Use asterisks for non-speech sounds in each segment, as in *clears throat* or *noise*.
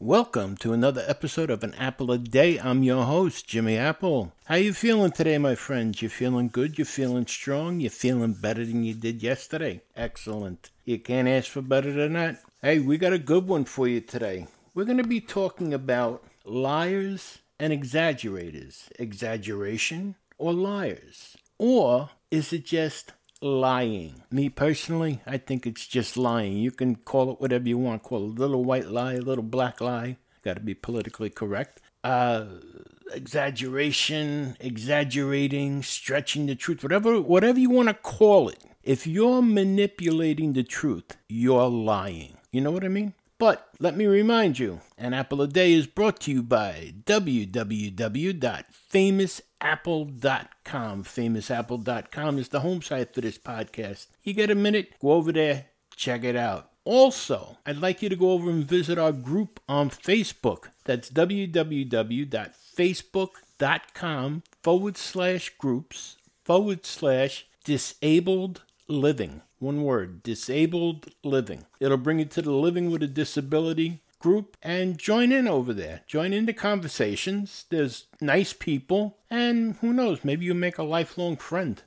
Welcome to another episode of An Apple a Day. I'm your host, Jimmy Apple. How you feeling today, my friends? You feeling good? You feeling strong? You feeling better than you did yesterday? Excellent. You can't ask for better than that. Hey, we got a good one for you today. We're going to be talking about liars and exaggerators. Exaggeration or liars? Or is it just lying. Me personally, I think it's just lying. You can call it whatever you want. Call it a little white lie, a little black lie. Got to be politically correct. Uh, exaggeration, exaggerating, stretching the truth, whatever, whatever you want to call it. If you're manipulating the truth, you're lying. You know what I mean? But let me remind you, an apple a day is brought to you by www.famousapple.com. Famousapple.com is the home site for this podcast. You get a minute, go over there, check it out. Also, I'd like you to go over and visit our group on Facebook. That's www.facebook.com forward slash groups forward slash disabled living. One word, disabled living. It'll bring you to the Living with a Disability group and join in over there. Join in the conversations. There's nice people, and who knows, maybe you'll make a lifelong friend.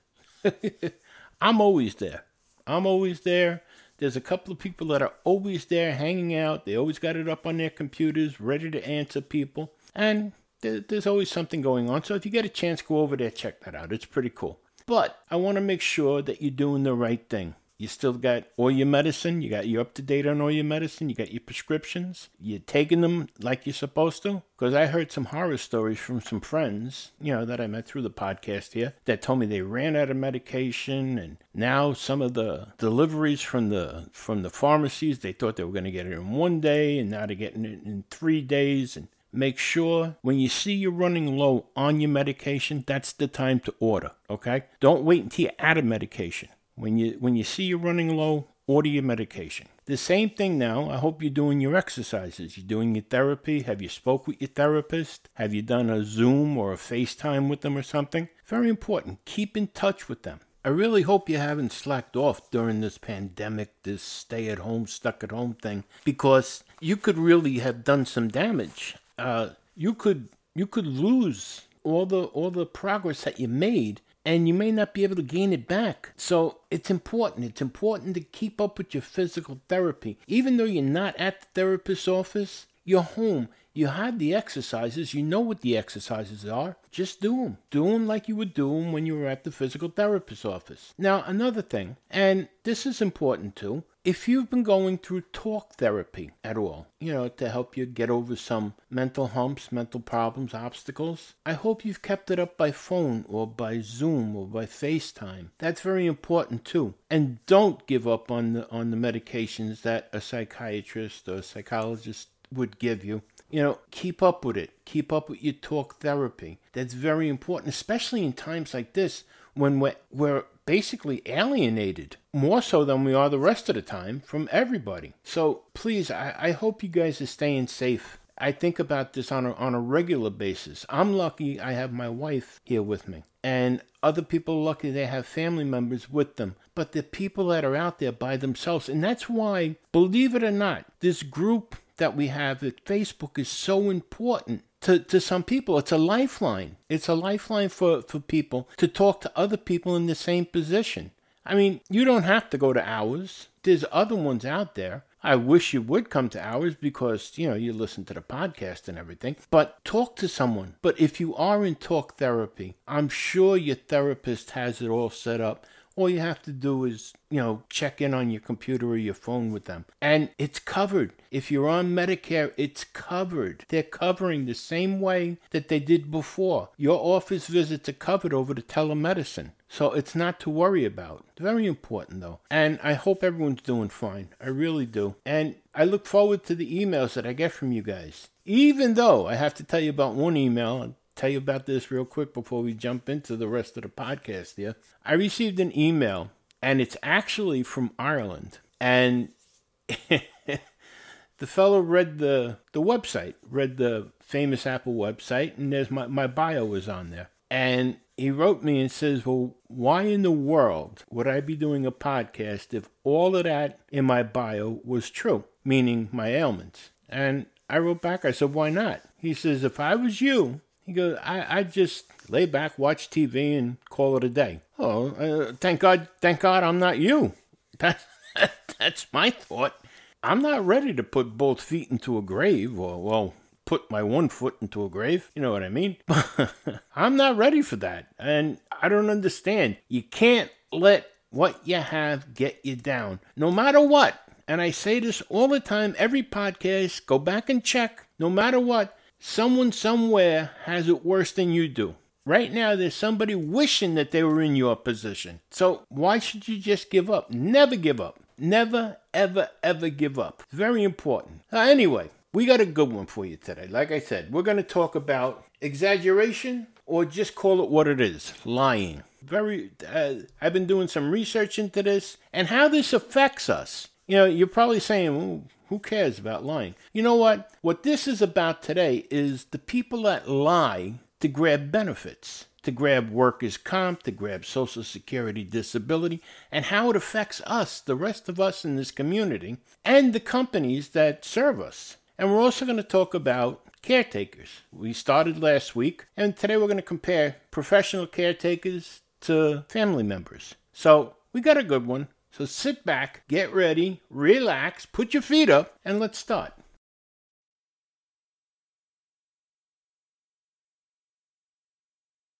*laughs* I'm always there. I'm always there. There's a couple of people that are always there hanging out. They always got it up on their computers, ready to answer people. And there's always something going on. So if you get a chance, go over there, check that out. It's pretty cool. But I want to make sure that you're doing the right thing. You still got all your medicine. You got you up to date on all your medicine. You got your prescriptions. You're taking them like you're supposed to. Because I heard some horror stories from some friends, you know, that I met through the podcast here, that told me they ran out of medication, and now some of the deliveries from the from the pharmacies they thought they were going to get it in one day, and now they're getting it in three days, and make sure when you see you're running low on your medication, that's the time to order, okay? Don't wait until you're out of medication. When you when you see you're running low, order your medication. The same thing now. I hope you're doing your exercises. You're doing your therapy. Have you spoke with your therapist? Have you done a Zoom or a FaceTime with them or something? Very important. Keep in touch with them. I really hope you haven't slacked off during this pandemic, this stay at home, stuck at home thing, because you could really have done some damage. Uh, you could you could lose all the all the progress that you made and you may not be able to gain it back. So it's important. It's important to keep up with your physical therapy. Even though you're not at the therapist's office, you're home. You have the exercises. You know what the exercises are. Just do them. Do them like you would do them when you were at the physical therapist's office. Now, another thing, and this is important too, if you've been going through talk therapy at all, you know, to help you get over some mental humps, mental problems, obstacles, I hope you've kept it up by phone or by Zoom or by FaceTime. That's very important too. And don't give up on the on the medications that a psychiatrist or a psychologist would give you. You know, keep up with it. Keep up with your talk therapy. That's very important, especially in times like this when we're, we're basically alienated more so than we are the rest of the time from everybody. So please, I, I hope you guys are staying safe. I think about this on a, on a regular basis. I'm lucky I have my wife here with me. And other people are lucky they have family members with them. But the people that are out there by themselves. And that's why, believe it or not, this group that we have that Facebook is so important to, to some people. It's a lifeline. It's a lifeline for, for people to talk to other people in the same position. I mean, you don't have to go to ours. There's other ones out there. I wish you would come to ours because, you know, you listen to the podcast and everything. But talk to someone. But if you are in talk therapy, I'm sure your therapist has it all set up all you have to do is, you know, check in on your computer or your phone with them. And it's covered. If you're on Medicare, it's covered. They're covering the same way that they did before. Your office visits are covered over the telemedicine. So it's not to worry about. Very important though. And I hope everyone's doing fine. I really do. And I look forward to the emails that I get from you guys. Even though I have to tell you about one email, tell you about this real quick before we jump into the rest of the podcast here. I received an email, and it's actually from Ireland. And *laughs* the fellow read the, the website, read the famous Apple website, and there's my, my bio was on there. And he wrote me and says, Well, why in the world would I be doing a podcast if all of that in my bio was true, meaning my ailments? And I wrote back, I said, why not? He says, if I was you, he goes, I, I just lay back, watch TV, and call it a day. Oh, uh, thank God, thank God I'm not you. *laughs* That, that's my thought. I'm not ready to put both feet into a grave, or, well, put my one foot into a grave. You know what I mean? *laughs* I'm not ready for that. And I don't understand. You can't let what you have get you down, no matter what. And I say this all the time, every podcast, go back and check. No matter what, someone somewhere has it worse than you do. Right now, there's somebody wishing that they were in your position. So why should you just give up? Never give up. Never, ever, ever give up. It's Very important. Uh, anyway, we got a good one for you today. Like I said, we're going to talk about exaggeration or just call it what it is lying. Very, uh, I've been doing some research into this and how this affects us. You know, you're probably saying, who cares about lying? You know what? What this is about today is the people that lie to grab benefits, to grab workers' comp, to grab Social Security disability, and how it affects us, the rest of us in this community, and the companies that serve us. And we're also going to talk about caretakers. We started last week, and today we're going to compare professional caretakers to family members. So we got a good one. So sit back, get ready, relax, put your feet up, and let's start.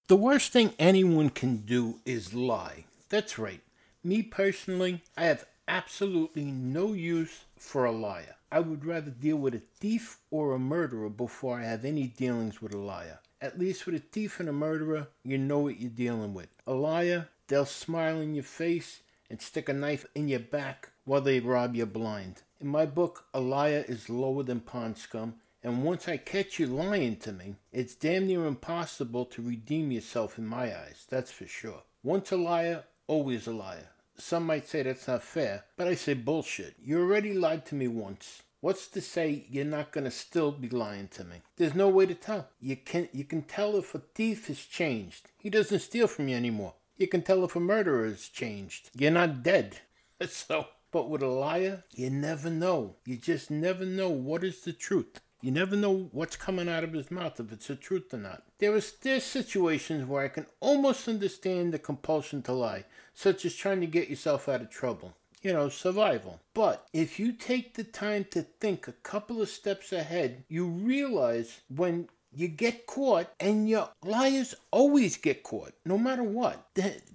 The worst thing anyone can do is lie. That's right. Me personally, I have absolutely no use for a liar. I would rather deal with a thief or a murderer before I have any dealings with a liar. At least with a thief and a murderer, you know what you're dealing with. A liar, they'll smile in your face and stick a knife in your back while they rob you blind. In my book, a liar is lower than pond scum, and once I catch you lying to me, it's damn near impossible to redeem yourself in my eyes, that's for sure. Once a liar, always a liar. Some might say that's not fair, but I say bullshit. You already lied to me once. What's to say you're not gonna still be lying to me? There's no way to tell. You can you can tell if a thief has changed. He doesn't steal from you anymore. You can tell if a murderer has changed. You're not dead. *laughs* So, but with a liar, you never know. You just never know what is the truth. You never know what's coming out of his mouth, if it's the truth or not. There is there's situations where I can almost understand the compulsion to lie, such as trying to get yourself out of trouble. You know, survival. But if you take the time to think a couple of steps ahead, you realize when you get caught and your liars always get caught no matter what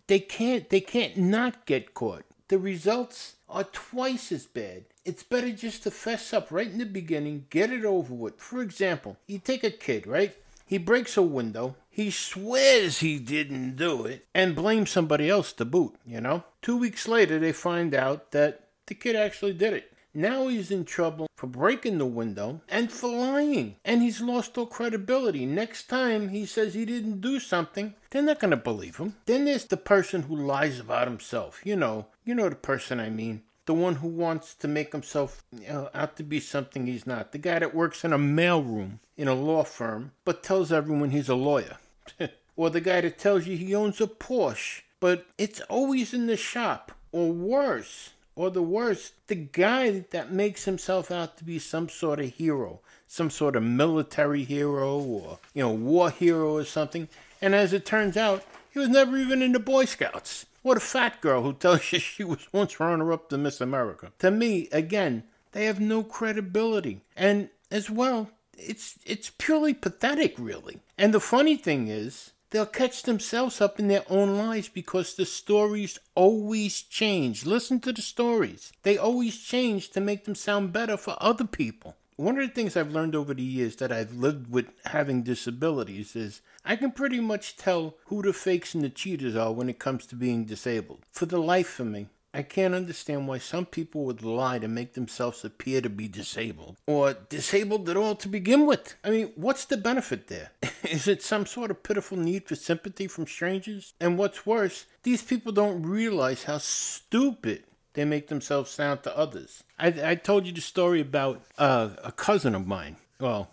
they, can't they can't not get caught the results are twice as bad it's better just to fess up right in the beginning, get it over with. For example, you take a kid, right? He breaks a window, he swears he didn't do it, and blames somebody else to boot, you know? Two weeks later, they find out that the kid actually did it. Now he's in trouble for breaking the window and for lying. And he's lost all credibility. Next time he says he didn't do something, they're not going to believe him. Then there's the person who lies about himself. You know, you know the person I mean the one who wants to make himself you know, out to be something he's not. The guy that works in a mailroom in a law firm, but tells everyone he's a lawyer. *laughs* or the guy that tells you he owns a Porsche, but it's always in the shop. Or worse, or the worst, the guy that makes himself out to be some sort of hero, some sort of military hero or, you know, war hero or something. And as it turns out, he was never even in the Boy Scouts. What a fat girl who tells you she was once runner up to Miss America. To me, again, they have no credibility. And as well, it's it's purely pathetic, really. And the funny thing is, they'll catch themselves up in their own lies because the stories always change. Listen to the stories. They always change to make them sound better for other people. One of the things I've learned over the years that I've lived with having disabilities is I can pretty much tell who the fakes and the cheaters are when it comes to being disabled. For the life of me, I can't understand why some people would lie to make themselves appear to be disabled or disabled at all to begin with. I mean, what's the benefit there? *laughs* Is it some sort of pitiful need for sympathy from strangers? And what's worse, these people don't realize how stupid they make themselves sound to others. I, I told you the story about uh, a cousin of mine. Well,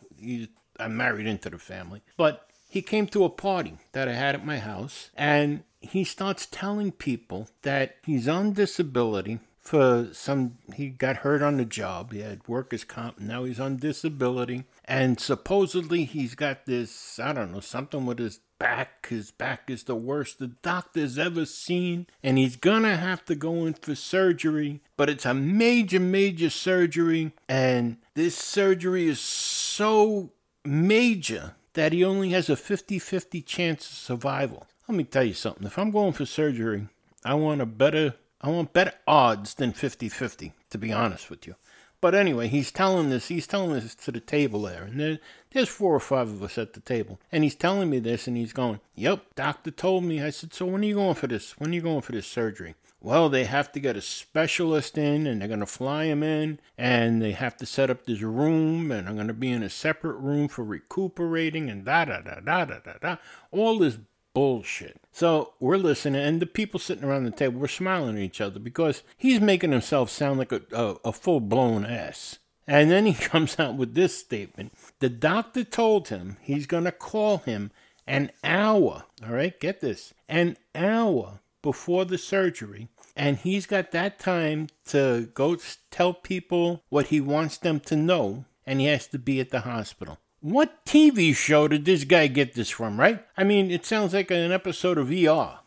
I'm married into the family, but he came to a party that I had at my house, and he starts telling people that he's on disability for some he got hurt on the job. He had workers comp. Now he's on disability, and supposedly he's got this I don't know something with his back. His back is the worst the doctor's ever seen, and he's gonna have to go in for surgery. But it's a major, major surgery, and this surgery is so major that he only has a 50 50 chance of survival. Let me tell you something. If I'm going for surgery, I want a better I want better odds than 50 50, to be honest with you. But anyway, he's telling this, he's telling this to the table there. And there, there's four or five of us at the table. And he's telling me this, and he's going, Yep, doctor told me. I said, So when are you going for this? When are you going for this surgery? Well, they have to get a specialist in, and they're going to fly him in, and they have to set up this room, and I'm going to be in a separate room for recuperating, and da da da da da da da. All this bullshit. So we're listening, and the people sitting around the table, we're smiling at each other because he's making himself sound like a, a, a full blown ass. And then he *laughs* comes out with this statement The doctor told him he's going to call him an hour, all right, get this, an hour before the surgery. And he's got that time to go tell people what he wants them to know, and he has to be at the hospital. What TV show did this guy get this from, right? I mean, it sounds like an episode of ER.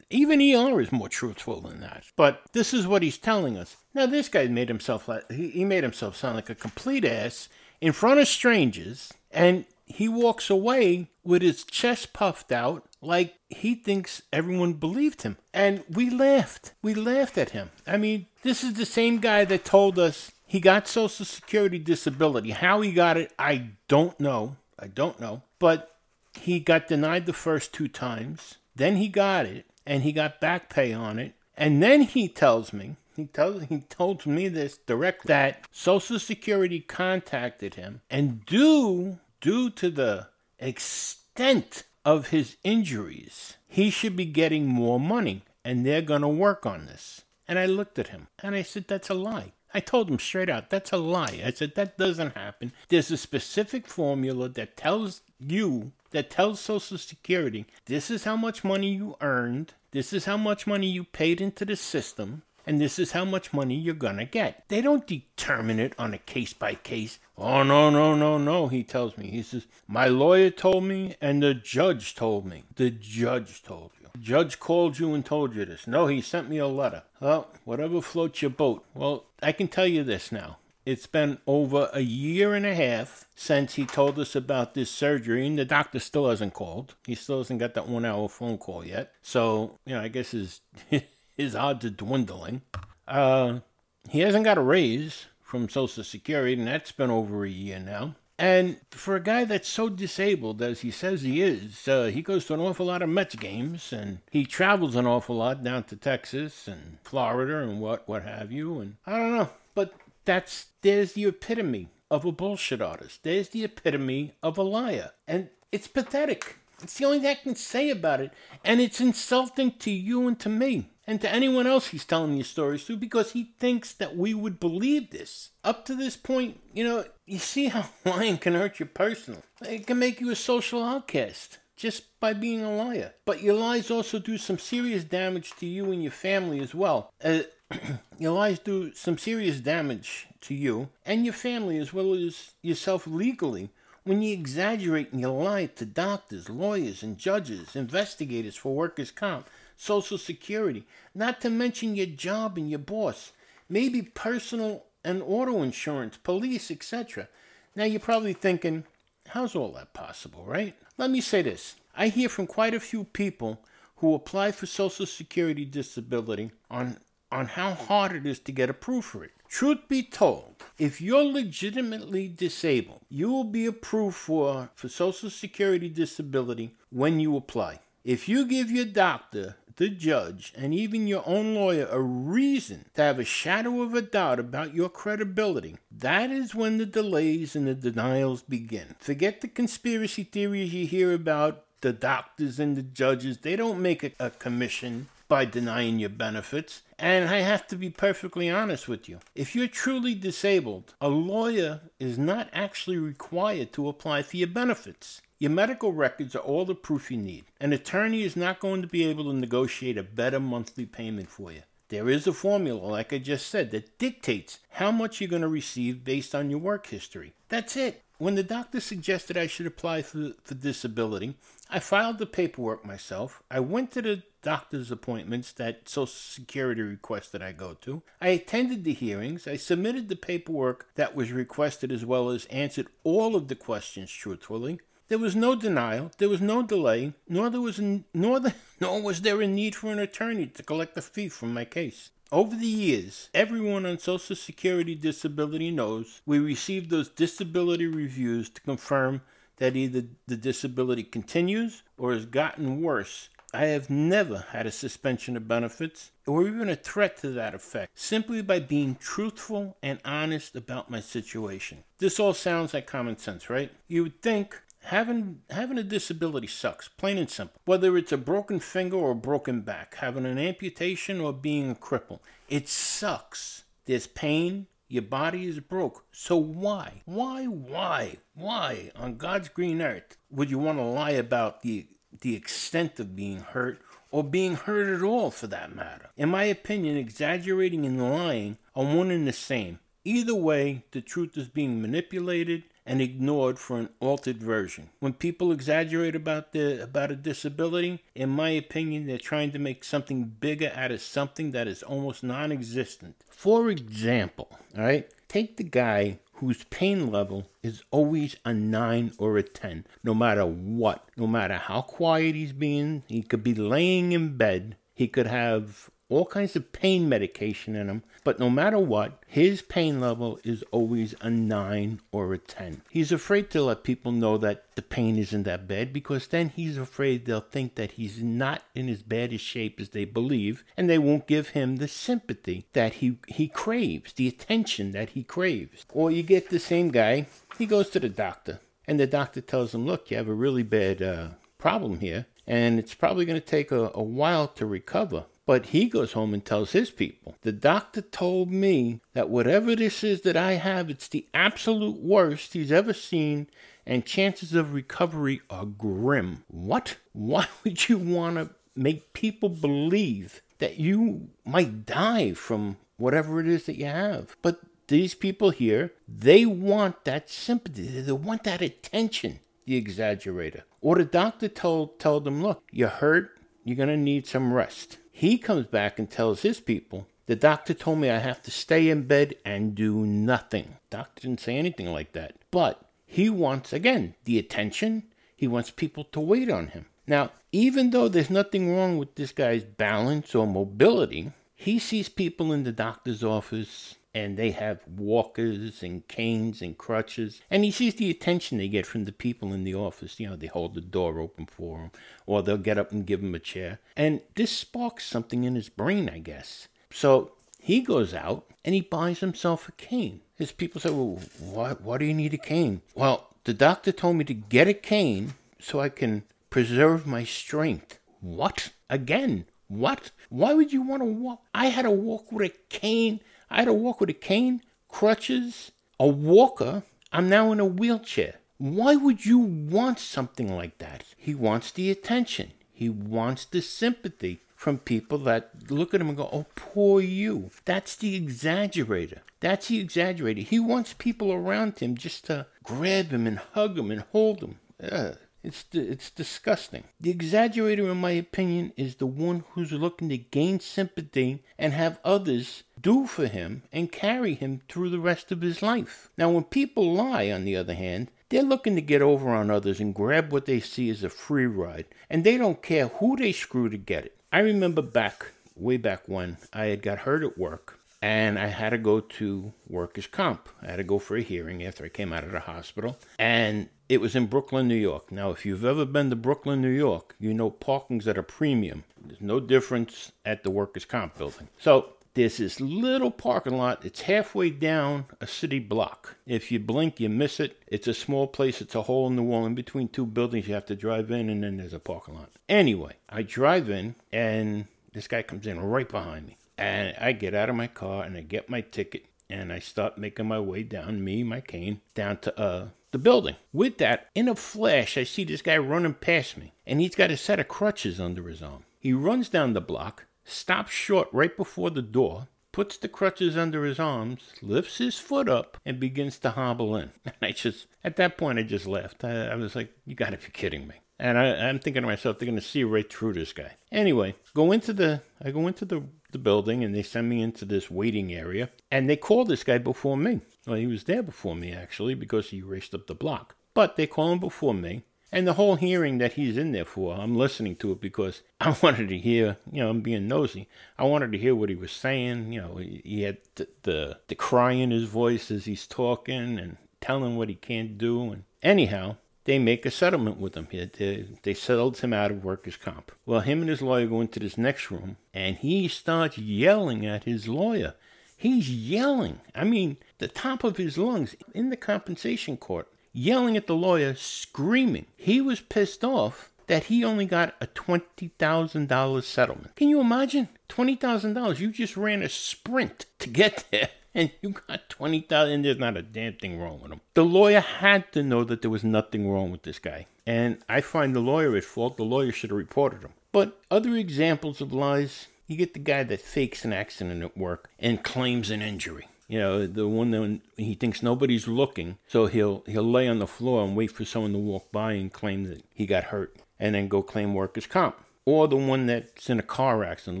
Even ER is more truthful than that. But this is what he's telling us. Now, this guy made himself he made himself sound like a complete ass in front of strangers, and he walks away with his chest puffed out like he thinks everyone believed him. And we laughed. We laughed at him. I mean, this is the same guy that told us he got Social Security disability. How he got it, I don't know. I don't know. But he got denied the first two times. Then he got it, and he got back pay on it. And then he tells me, he tells he told me this direct that Social Security contacted him, and due due to the extent of his injuries, he should be getting more money, and they're going to work on this. And I looked at him and I said, That's a lie. I told him straight out, that's a lie. I said, that doesn't happen. There's a specific formula that tells you, that tells Social Security, this is how much money you earned, this is how much money you paid into the system, and this is how much money you're gonna get. They don't determine it on a case by case. Oh, no, no, no, no, he tells me. He says, My lawyer told me, and the judge told me. The judge told you. Judge called you and told you this. No, he sent me a letter. Well, whatever floats your boat. Well, I can tell you this now. It's been over a year and a half since he told us about this surgery, and the doctor still hasn't called. He still hasn't got that one hour phone call yet. So, you know, I guess his, *laughs* his odds are dwindling. Uh, he hasn't got a raise from Social Security, and that's been over a year now. And for a guy that's so disabled as he says he is, uh, he goes to an awful lot of Mets games and he travels an awful lot down to Texas and Florida and what what have you. And I don't know, but that's there's the epitome of a bullshit artist. There's the epitome of a liar, and it's pathetic. It's the only thing I can say about it, and it's insulting to you and to me and to anyone else he's telling these stories to because he thinks that we would believe this. Up to this point, you know, you see how *laughs* lying can hurt you personally. It can make you a social outcast just by being a liar. But your lies also do some serious damage to you and your family as well. Uh, *clears throat* your lies do some serious damage to you and your family as well as yourself legally when you exaggerate and you lie to doctors, lawyers, and judges, investigators for workers' comp Social Security, not to mention your job and your boss, maybe personal and auto insurance, police, etc. Now you're probably thinking, how's all that possible, right? Let me say this. I hear from quite a few people who apply for Social Security disability on on how hard it is to get approved for it. Truth be told, if you're legitimately disabled, you will be approved for, for Social Security disability when you apply. If you give your doctor the judge, and even your own lawyer a reason to have a shadow of a doubt about your credibility, that is when the delays and the denials begin. Forget the conspiracy theories you hear about the doctors and the judges. They don't make a, a commission by denying your benefits. And I have to be perfectly honest with you. If you're truly disabled, a lawyer is not actually required to apply for your benefits. Your medical records are all the proof you need. An attorney is not going to be able to negotiate a better monthly payment for you. There is a formula, like I just said, that dictates how much you're going to receive based on your work history. That's it. When the doctor suggested I should apply for, for disability, I filed the paperwork myself. I went to the doctor's appointments that Social Security requested I go to. I attended the hearings. I submitted the paperwork that was requested as well as answered all of the questions truthfully. There was no denial, there was no delay, nor there was nor the, *laughs* nor was there a need for an attorney to collect a fee from my case. Over the years, everyone on Social Security disability knows we received those disability reviews to confirm that either the disability continues or has gotten worse. I have never had a suspension of benefits or even a threat to that effect simply by being truthful and honest about my situation. This all sounds like common sense, right? You would think having having a disability sucks plain and simple. Whether it's a broken finger or a broken back having an amputation or being a cripple it sucks. There's pain your body is broke. So why why why why on god's green earth would you want to lie about the the extent of being hurt or being hurt at all for that matter? In my opinion exaggerating and lying are one and the same. Either way the truth is being manipulated and ignored for an altered version. When people exaggerate about the about a disability, in my opinion, they're trying to make something bigger out of something that is almost non-existent. For example, all right, take the guy whose pain level is always a 9 or a 10, no matter what. No matter how quiet he's being, he could be laying in bed, he could have all kinds of pain medication in him, but no matter what, his pain level is always a 9 or a 10. He's afraid to let people know that the pain isn't that bad because then he's afraid they'll think that he's not in as bad a shape as they believe and they won't give him the sympathy that he, he craves, the attention that he craves. Or you get the same guy, he goes to the doctor and the doctor tells him, Look, you have a really bad uh, problem here and it's probably going to take a, a while to recover. But he goes home and tells his people, the doctor told me that whatever this is that I have, it's the absolute worst he's ever seen, and chances of recovery are grim. What? Why *laughs* would you want to make people believe that you might die from whatever it is that you have? But these people here, they want that sympathy, they want that attention, the exaggerator. Or the doctor told told them, look, you're hurt, you're gonna need some rest. He comes back and tells his people, the doctor told me I have to stay in bed and do nothing. Doctor didn't say anything like that. But he wants, again, the attention. He wants people to wait on him. Now, even though there's nothing wrong with this guy's balance or mobility, he sees people in the doctor's office and they have walkers and canes and crutches. And he sees the attention they get from the people in the office. You know, they hold the door open for him, or they'll get up and give him a chair. And this sparks something in his brain, I guess. So he goes out and he buys himself a cane. His people say, Well, why, why do you need a cane? Well, the doctor told me to get a cane so I can preserve my strength. What? Again? What? Why would you want to walk? I had to walk with a cane I had to walk with a cane, crutches, a walker. I'm now in a wheelchair. Why would you want something like that? He wants the attention. He wants the sympathy from people that look at him and go, Oh, poor you. That's the exaggerator. That's the exaggerator. He wants people around him just to grab him and hug him and hold him. Ugh. It's it's disgusting. The exaggerator, in my opinion, is the one who's looking to gain sympathy and have others do for him and carry him through the rest of his life. Now, when people lie, on the other hand, they're looking to get over on others and grab what they see as a free ride, and they don't care who they screw to get it. I remember back, way back when, I had got hurt at work and I had to go to workers' comp. I had to go for a hearing after I came out of the hospital, and it was in Brooklyn, New York. Now, if you've ever been to Brooklyn, New York, you know parking's at a premium. There's no difference at the workers' comp building. So there's this little parking lot. It's halfway down a city block. If you blink, you miss it. It's a small place. It's a hole in the wall. In between two buildings, you have to drive in, and then there's a parking lot. Anyway, I drive in, and this guy comes in right behind me. And I get out of my car and I get my ticket and I start making my way down, me, my cane, down to uh, the building. With that, in a flash, I see this guy running past me, and he's got a set of crutches under his arm. He runs down the block, stops short right before the door, puts the crutches under his arms, lifts his foot up, and begins to hobble in. *laughs* And I just, at that point, I just laughed. I, I was like, you gotta be kidding me. And I, am thinking to myself, they're gonna see right through this guy. Anyway, go into the, I go into the, the building and they send me into this waiting area. And they call this guy before me. Well, he was there before me, actually, because he raced up the block. But they call him before me. And the whole hearing that he's in there for, I'm listening to it because *laughs* I wanted to hear, you know, I'm being nosy. I wanted to hear what he was saying. You know, he had the, the, the cry in his voice as he's talking and telling what he can't do. And anyhow, they make a settlement with him. They, they settled him out of workers' comp. Well, him and his lawyer go into this next room, and he starts yelling at his lawyer. He's yelling. I mean, the top of his lungs in the compensation court yelling at the lawyer, screaming. He was pissed off that he only got a $20,000 settlement. Can you imagine? $20,000. You just ran a sprint to get there. And you got 20,000 and there's not a damn thing wrong with him. The lawyer had to know that there was nothing wrong with this guy. And I find the lawyer at fault. The lawyer should have reported him. But other examples of lies, you get the guy that fakes an accident at work and claims an injury. You know, the one that he thinks nobody's looking, so he'll he'll lay on the floor and wait for someone to walk by and claim that he got hurt, and then go claim workers' comp. Or the one that's in a car accident,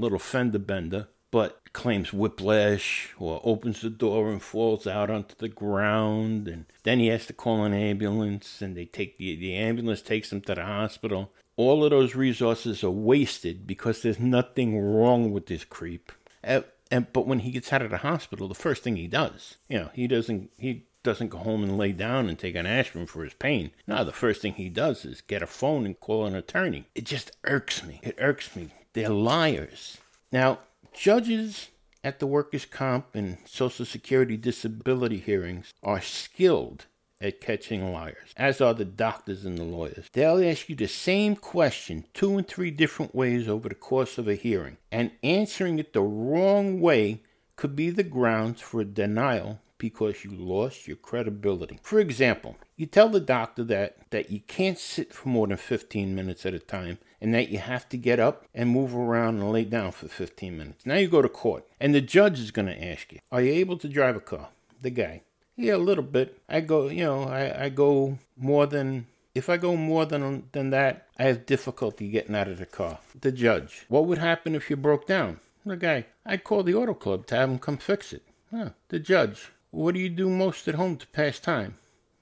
little fender bender, but claims whiplash or opens the door and falls out onto the ground and then he has to call an ambulance and they take the, the ambulance takes him to the hospital all of those resources are wasted because there's nothing wrong with this creep uh, and but when he gets out of the hospital, the first thing he does, you know, he doesn't he doesn't go home and lay down and take an aspirin for his pain. No, the first thing he does is get a phone and call an attorney. It just irks me. It irks me. They're liars. Now, judges at the workers' comp and Social Security disability hearings are skilled at catching liars, as are the doctors and the lawyers. They'll ask you the same question two and three different ways over the course of a hearing, and answering it the wrong way could be the grounds for a denial because you lost your credibility. For example, you tell the doctor that, that you can't sit for more than 15 minutes at a time and that you have to get up and move around and lay down for 15 minutes. Now you go to court and the judge is going to ask you, Are you able to drive a car? The guy. Yeah, a little bit. I go, you know, I, I go more than if I go more than than that, I have difficulty getting out of the car. The judge. What would happen if you broke down? The guy. I'd call the auto club to have them come fix it. Huh. The judge. What do you do most at home to pass time?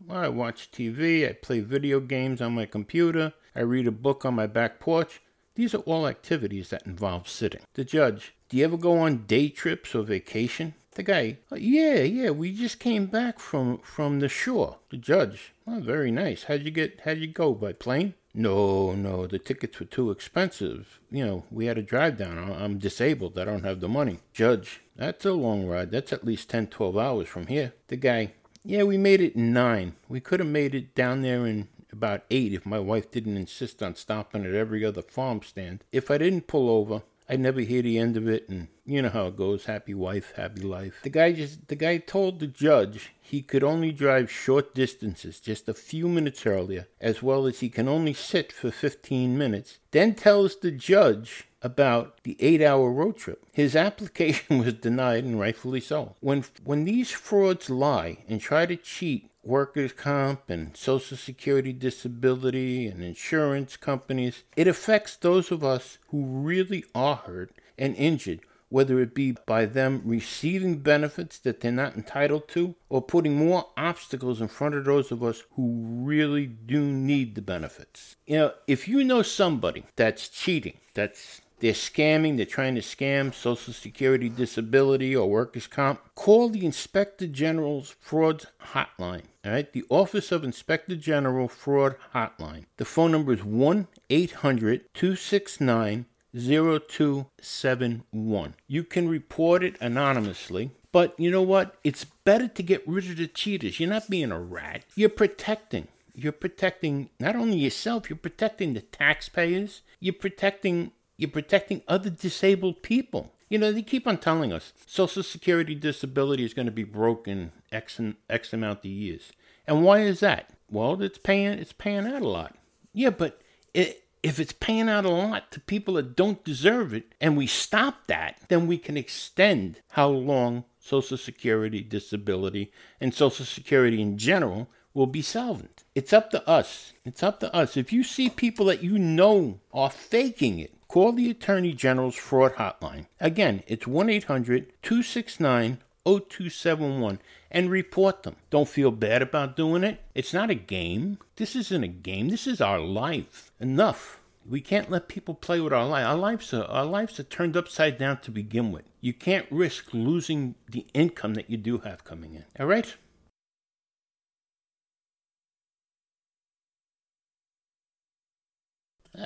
Well, I watch TV, I play video games on my computer, I read a book on my back porch. These are all activities that involve sitting. The judge. Do you ever go on day trips or vacation? The guy, oh, yeah, yeah, we just came back from from the shore. The judge, oh, very nice. How'd you get? How'd you go by plane? No, no, the tickets were too expensive. You know, we had to drive down. I'm disabled. I don't have the money. Judge, that's a long ride. That's at least 10, 12 hours from here. The guy, yeah, we made it in nine. We could have made it down there in about eight if my wife didn't insist on stopping at every other farm stand. If I didn't pull over, I'd never hear the end of it, and you know how it goes. Happy wife, happy life. The guy just the guy told the judge he could only drive short distances, just a few minutes earlier, as well as he can only sit for 15 minutes. Then tells the judge about the eight-hour road trip. His application *laughs* was denied, and rightfully so. When when these frauds lie and try to cheat workers' comp and social security disability and insurance companies. It affects those of us who really are hurt and injured, whether it be by them receiving benefits that they're not entitled to or putting more obstacles in front of those of us who really do need the benefits. You know, if you know somebody that's cheating, that's they're scamming, they're trying to scam Social Security disability or workers' comp. Call the Inspector General's Fraud Hotline. All right, the Office of Inspector General Fraud Hotline. The phone number is 1 800 269 0271. You can report it anonymously. But you know what? It's better to get rid of the cheaters. You're not being a rat. You're protecting. You're protecting not only yourself, you're protecting the taxpayers. You're protecting you're protecting other disabled people. You know, they keep on telling us Social Security disability is going to be broken X, X amount of years. And why is that? Well, it's paying it's paying out a lot. Yeah, but it, if it's paying out a lot to people that don't deserve it and we stop that, then we can extend how long Social Security, disability, and Social Security in general will be solvent. It's up to us. It's up to us. If you see people that you know are faking it, call the Attorney General's fraud hotline. Again, it's 1 800 269 0271 and report them. Don't feel bad about doing it. It's not a game. This isn't a game. This is our life. Enough. We can't let people play with our life. Our lives are, our lives are turned upside down to begin with. You can't risk losing the income that you do have coming in. All right?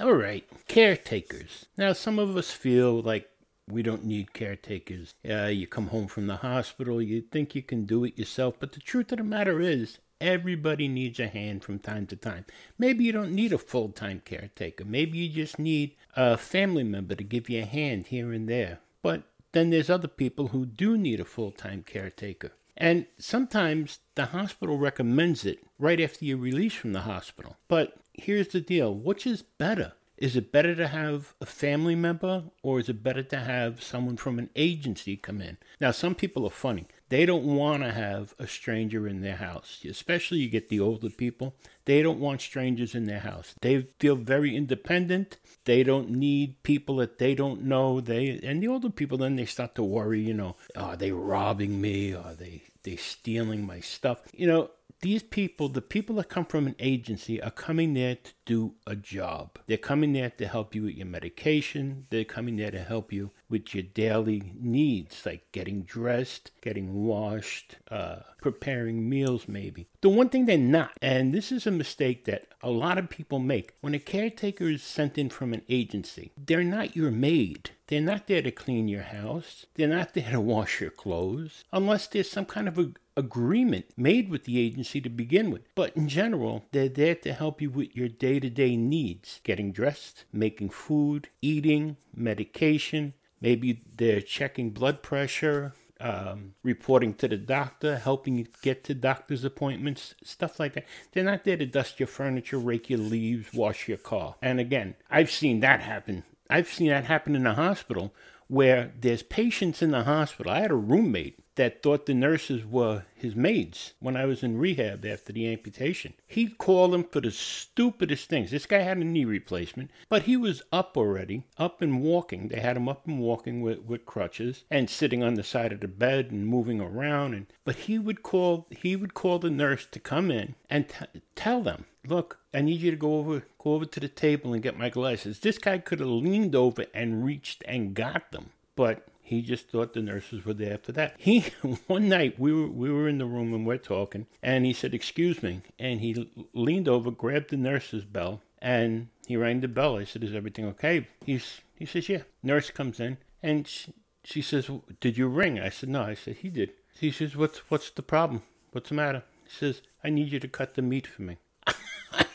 All right, caretakers. Now, some of us feel like we don't need caretakers. Uh, you come home from the hospital, you think you can do it yourself, but the truth of the matter is, everybody needs a hand from time to time. Maybe you don't need a full time caretaker. Maybe you just need a family member to give you a hand here and there. But then there's other people who do need a full time caretaker. And sometimes the hospital recommends it right after you're released from the hospital. But here's the deal which is better? Is it better to have a family member or is it better to have someone from an agency come in? Now, some people are funny. They don't want to have a stranger in their house, especially you get the older people. They don't want strangers in their house. They feel very independent. They don't need people that they don't know. They and the older people then they start to worry, you know, are they robbing me? Are they they stealing my stuff? You know, these people, the people that come from an agency, are coming there to do a job. They're coming there to help you with your medication. They're coming there to help you with your daily needs, like getting dressed, getting washed, uh, preparing meals, maybe. The one thing they're not, and this is a mistake that a lot of people make, when a caretaker is sent in from an agency, they're not your maid. They're not there to clean your house. They're not there to wash your clothes, unless there's some kind of a agreement made with the agency to begin with. But in general, they're there to help you with your day to day needs getting dressed, making food, eating, medication. Maybe they're checking blood pressure, um, reporting to the doctor, helping you get to doctor's appointments, stuff like that. They're not there to dust your furniture, rake your leaves, wash your car. And again, I've seen that happen. I've seen that happen in the hospital where there's patients in the hospital. I had a roommate that thought the nurses were his maids when I was in rehab after the amputation. He'd call them for the stupidest things. This guy had a knee replacement, but he was up already, up and walking. They had him up and walking with, with crutches and sitting on the side of the bed and moving around. And but he would call he would call the nurse to come in and t- tell them, "Look, I need you to go over go over to the table and get my glasses." This guy could have leaned over and reached and got them, but he just thought the nurses were there for that. He *laughs* one night we were we were in the room and we're talking, and he said, "Excuse me," and he leaned over, grabbed the nurse's bell, and he rang the bell. I said, "Is everything okay?" He's he says, "Yeah." Nurse comes in, and she, she says, "Did you ring?" I said, "No." I said, "He did." He says, "What's what's the problem? What's the matter?" He says, "I need you to cut the meat for me." *laughs*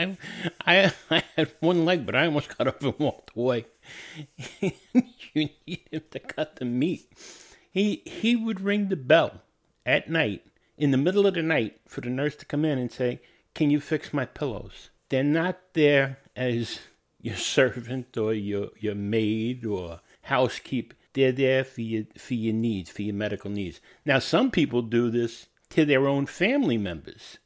I, I, *laughs* I had one leg, but I almost got up and walked away. *laughs* you need him to cut the meat. He he would ring the bell at night, in the middle of the night, for the nurse to come in and say, "Can you fix my pillows?" They're not there as your *laughs* servant or your your maid or housekeeper. They're there for your for your needs, for your medical needs. Now, some people do this to their own family members.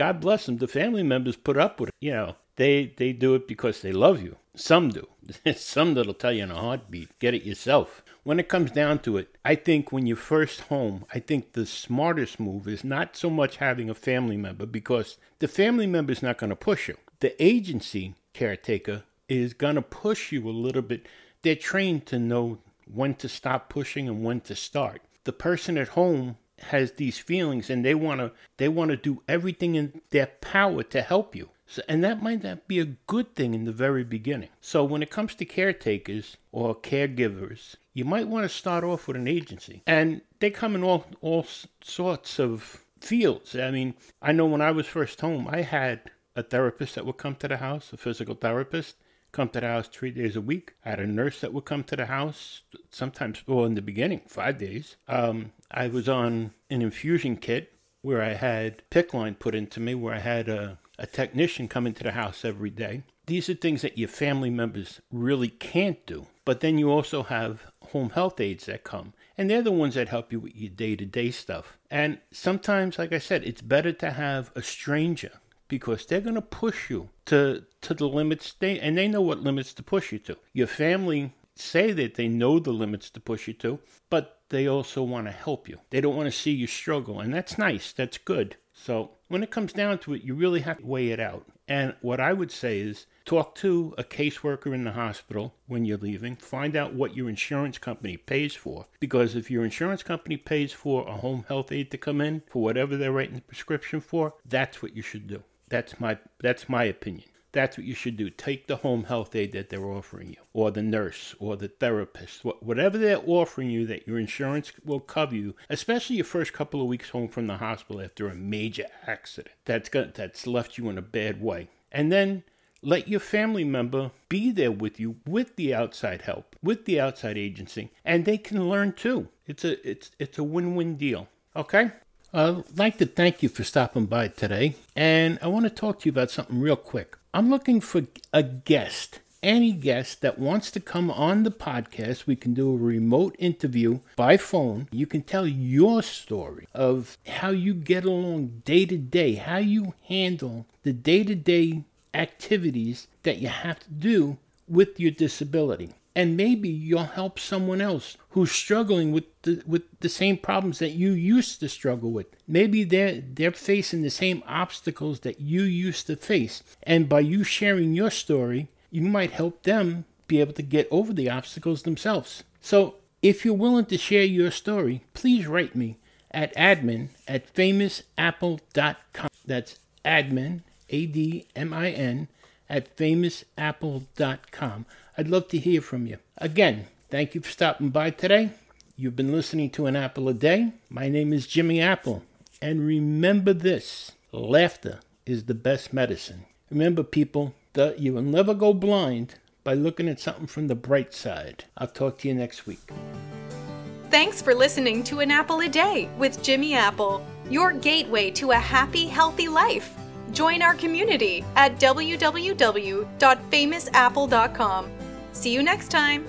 God bless them. The family members put up with it. You know, they they do it because they love you. Some do. *laughs* Some that'll tell you in a heartbeat, get it yourself. When it comes down to it, I think when you're first home, I think the smartest move is not so much having a family member because the family member is not going to push you. The agency caretaker is going to push you a little bit. They're trained to know when to stop pushing and when to start. The person at home has these feelings and they want to they want to do everything in their power to help you. So, and that might not be a good thing in the very beginning. So when it comes to caretakers or caregivers, you might want to start off with an agency. And they come in all all sorts of fields. I mean, I know when I was first home, I had a therapist that would come to the house, a physical therapist, come to the house three days a week. I had a nurse that would come to the house sometimes, well, in the beginning, five days. Um, I was on an infusion kit where I had PICC line put into me, where I had a, a technician come into the house every day. These are things that your family members really can't do. But then you also have home health aides that come, and they're the ones that help you with your day to day stuff. And sometimes, like I said, it's better to have a stranger because they're going to push you to to the limits they and they know what limits to push you to. Your family say that they know the limits to push you to, but they also want to help you. They don't want to see you struggle, and that's nice. That's good. So when it comes down to it, you really have to weigh it out. And what I would say is talk to a caseworker in the hospital when you're leaving. Find out what your insurance company pays for. Because if your insurance company pays for a home health aide to come in for whatever they're writing the prescription for, that's what you should do. That's my that's my opinion. That's what you should do. Take the home health aide that they're offering you, or the nurse, or the therapist, whatever they're offering you that your insurance will cover you, especially your first couple of weeks home from the hospital after a major accident that's got, that's left you in a bad way. And then let your family member be there with you with the outside help, with the outside agency, and they can learn too. It's a it's it's a win-win deal. Okay? I'd like to thank you for stopping by today, and I want to talk to you about something real quick. I'm looking for a guest, any guest that wants to come on the podcast. We can do a remote interview by phone. You can tell your story of how you get along day to day, how you handle the day to day activities that you have to do with your disability and maybe you'll help someone else who's struggling with the with the same problems that you used to struggle with. Maybe they're they're facing the same obstacles that you used to face. And by you sharing your story, you might help them be able to get over the obstacles themselves. So if you're willing to share your story, please write me at admin at famousapple.com. That's admin, A D M I N, at famousapple.com. I'd love to hear from you. Again, thank you for stopping by today. You've been listening to An Apple a Day. My name is Jimmy Apple. And remember this laughter is the best medicine. Remember, people, that you will never go blind by looking at something from the bright side. I'll talk to you next week. Thanks for listening to An Apple a Day with Jimmy Apple, your gateway to a happy, healthy life. Join our community at www.famousapple.com See you next time!